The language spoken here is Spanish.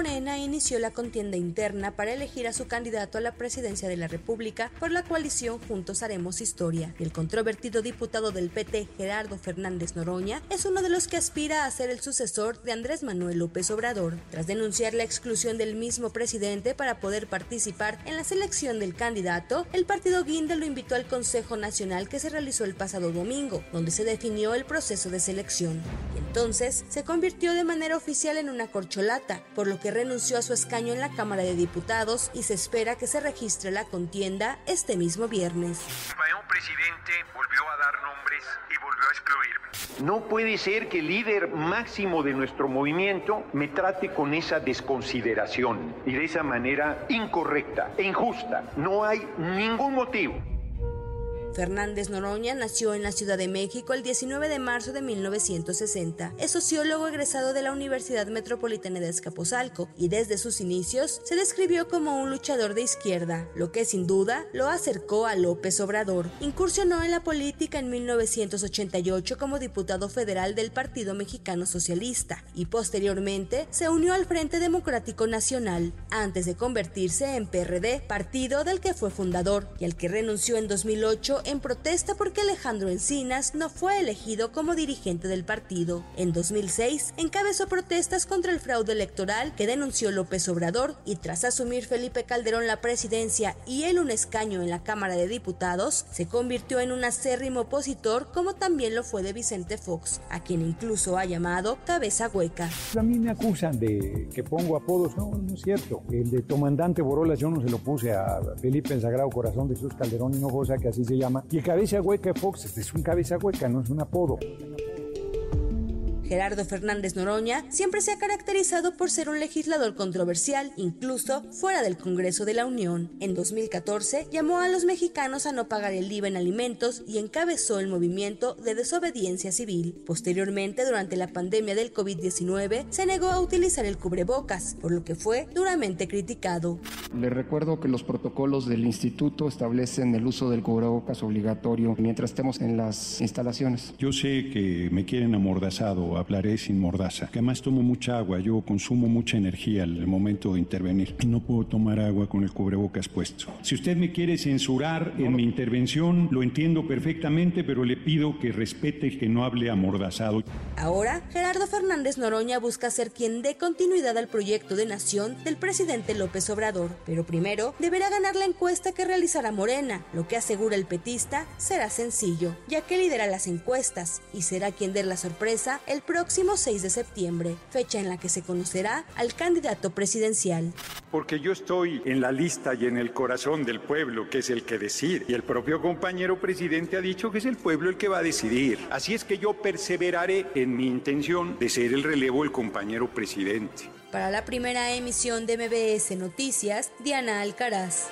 Morena inició la contienda interna para elegir a su candidato a la presidencia de la República por la coalición Juntos Haremos Historia. El controvertido diputado del PT, Gerardo Fernández Noroña, es uno de los que aspira a ser el sucesor de Andrés Manuel López Obrador. Tras denunciar la exclusión del mismo presidente para poder participar en la selección del candidato, el partido Guinda lo invitó al Consejo Nacional que se realizó el pasado domingo, donde se definió el proceso de selección. Y entonces se convirtió de manera oficial en una corcholata, por lo que renunció a su escaño en la Cámara de Diputados y se espera que se registre la contienda este mismo viernes. Un presidente volvió a dar nombres y volvió a excluirme. No puede ser que el líder máximo de nuestro movimiento me trate con esa desconsideración y de esa manera incorrecta e injusta. No hay ningún motivo. Fernández Noroña nació en la Ciudad de México el 19 de marzo de 1960. Es sociólogo egresado de la Universidad Metropolitana de Escapozalco y desde sus inicios se describió como un luchador de izquierda, lo que sin duda lo acercó a López Obrador. Incursionó en la política en 1988 como diputado federal del Partido Mexicano Socialista y posteriormente se unió al Frente Democrático Nacional antes de convertirse en PRD, partido del que fue fundador y al que renunció en 2008 en protesta porque Alejandro Encinas no fue elegido como dirigente del partido. En 2006 encabezó protestas contra el fraude electoral que denunció López Obrador y tras asumir Felipe Calderón la presidencia y él un escaño en la Cámara de Diputados, se convirtió en un acérrimo opositor como también lo fue de Vicente Fox, a quien incluso ha llamado cabeza hueca. A mí me acusan de que pongo apodos, no, no es cierto. El de comandante Borolas yo no se lo puse a Felipe el Sagrado Corazón de Jesús Calderón y que así se llama y el cabeza hueca Fox este es un cabeza hueca, no es un apodo. Gerardo Fernández Noroña siempre se ha caracterizado por ser un legislador controversial, incluso fuera del Congreso de la Unión. En 2014 llamó a los mexicanos a no pagar el IVA en alimentos y encabezó el movimiento de desobediencia civil. Posteriormente, durante la pandemia del COVID-19, se negó a utilizar el cubrebocas, por lo que fue duramente criticado. Le recuerdo que los protocolos del instituto establecen el uso del cubrebocas obligatorio mientras estemos en las instalaciones. Yo sé que me quieren amordazado hablaré sin mordaza. Además tomo mucha agua, yo consumo mucha energía al momento de intervenir y no puedo tomar agua con el cubrebocas puesto. Si usted me quiere censurar en mi intervención, lo entiendo perfectamente, pero le pido que respete que no hable amordazado. Ahora, Gerardo Fernández Noroña busca ser quien dé continuidad al proyecto de nación del presidente López Obrador, pero primero deberá ganar la encuesta que realizará Morena. Lo que asegura el petista será sencillo, ya que lidera las encuestas y será quien dé la sorpresa el próximo 6 de septiembre, fecha en la que se conocerá al candidato presidencial. Porque yo estoy en la lista y en el corazón del pueblo, que es el que decide. Y el propio compañero presidente ha dicho que es el pueblo el que va a decidir. Así es que yo perseveraré en mi intención de ser el relevo del compañero presidente. Para la primera emisión de MBS Noticias, Diana Alcaraz.